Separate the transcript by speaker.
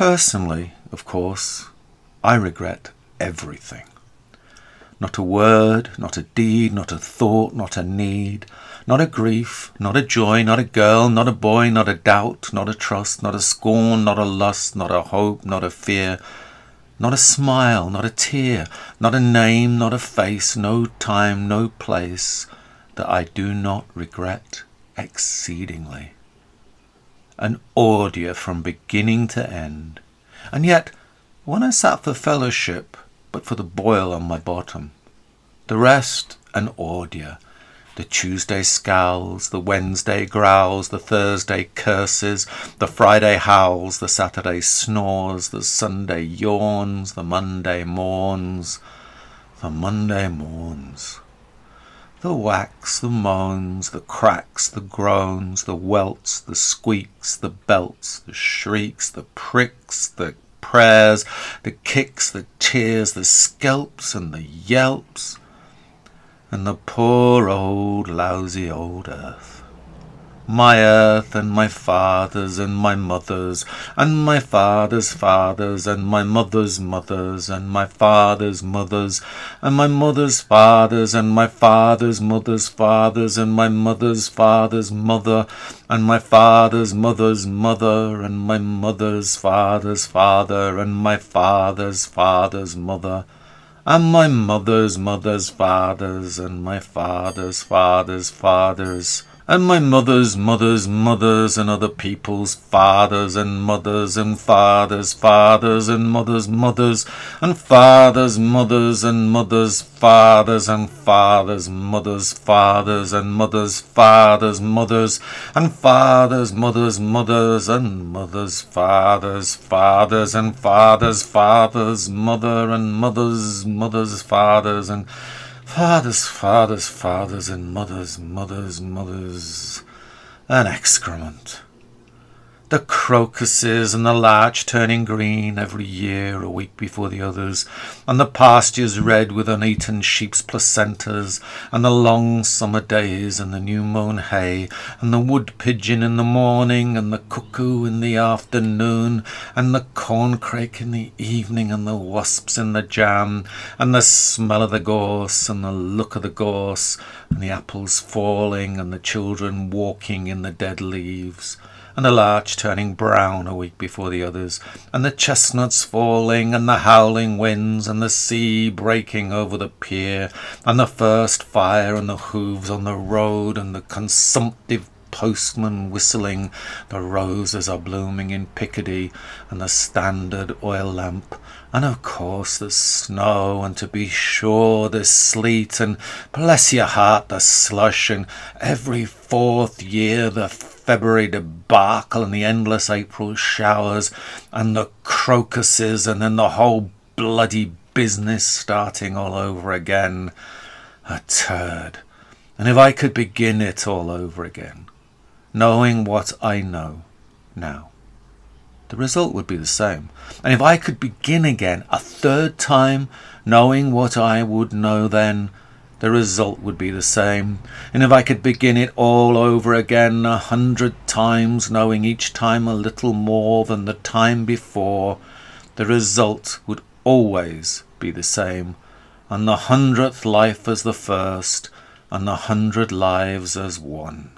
Speaker 1: Personally, of course, I regret everything. Not a word, not a deed, not a thought, not a need, not a grief, not a joy, not a girl, not a boy, not a doubt, not a trust, not a scorn, not a lust, not a hope, not a fear, not a smile, not a tear, not a name, not a face, no time, no place that I do not regret exceedingly. An ordeal from beginning to end, and yet when I sat for fellowship, but for the boil on my bottom, the rest an ordeal the Tuesday scowls, the Wednesday growls, the Thursday curses, the Friday howls, the Saturday snores, the Sunday yawns, the Monday mourns, the Monday mourns. The whacks, the moans, the cracks, the groans, the welts, the squeaks, the belts, the shrieks, the pricks, the prayers, the kicks, the tears, the scalps, and the yelps and the poor old lousy old earth. My earth and my father's and my mother's and my father's fathers and my mother's mothers and my father's mothers and my mother's fathers and my father's mother's fathers and my mother's father's mother and my father's mother's mother and my mother's father's father and my father's father's mother and my mother's mother's fathers, and my father's father's fathers, and my mother's mother's mothers, and other people's fathers and mothers, and fathers' fathers, and mothers' mothers, and fathers' mothers, and mothers' fathers, and fathers' mothers' fathers, and mothers' fathers' mothers, and fathers' mothers' mothers, and mothers' fathers' fathers, and fathers' fathers' mother, and mothers' mothers' fathers, and Fathers, fathers, fathers, and mothers, mothers, mothers. An excrement the crocuses and the larch turning green every year a week before the others, and the pastures red with uneaten sheep's placentas, and the long summer days and the new mown hay, and the wood pigeon in the morning, and the cuckoo in the afternoon, and the corncrake in the evening, and the wasps in the jam, and the smell of the gorse, and the look of the gorse, and the apples falling, and the children walking in the dead leaves and the larch turning brown a week before the others, and the chestnuts falling, and the howling winds, and the sea breaking over the pier, and the first fire, and the hoofs on the road, and the consumptive postman whistling, the roses are blooming in Picardy, and the standard oil lamp, and of course the snow, and to be sure the sleet, and bless your heart the slush, and every fourth year the February debacle and the endless April showers and the crocuses and then the whole bloody business starting all over again. A turd. And if I could begin it all over again, knowing what I know now, the result would be the same. And if I could begin again a third time, knowing what I would know then, the result would be the same. And if I could begin it all over again a hundred times, knowing each time a little more than the time before, the result would always be the same, and the hundredth life as the first, and the hundred lives as one.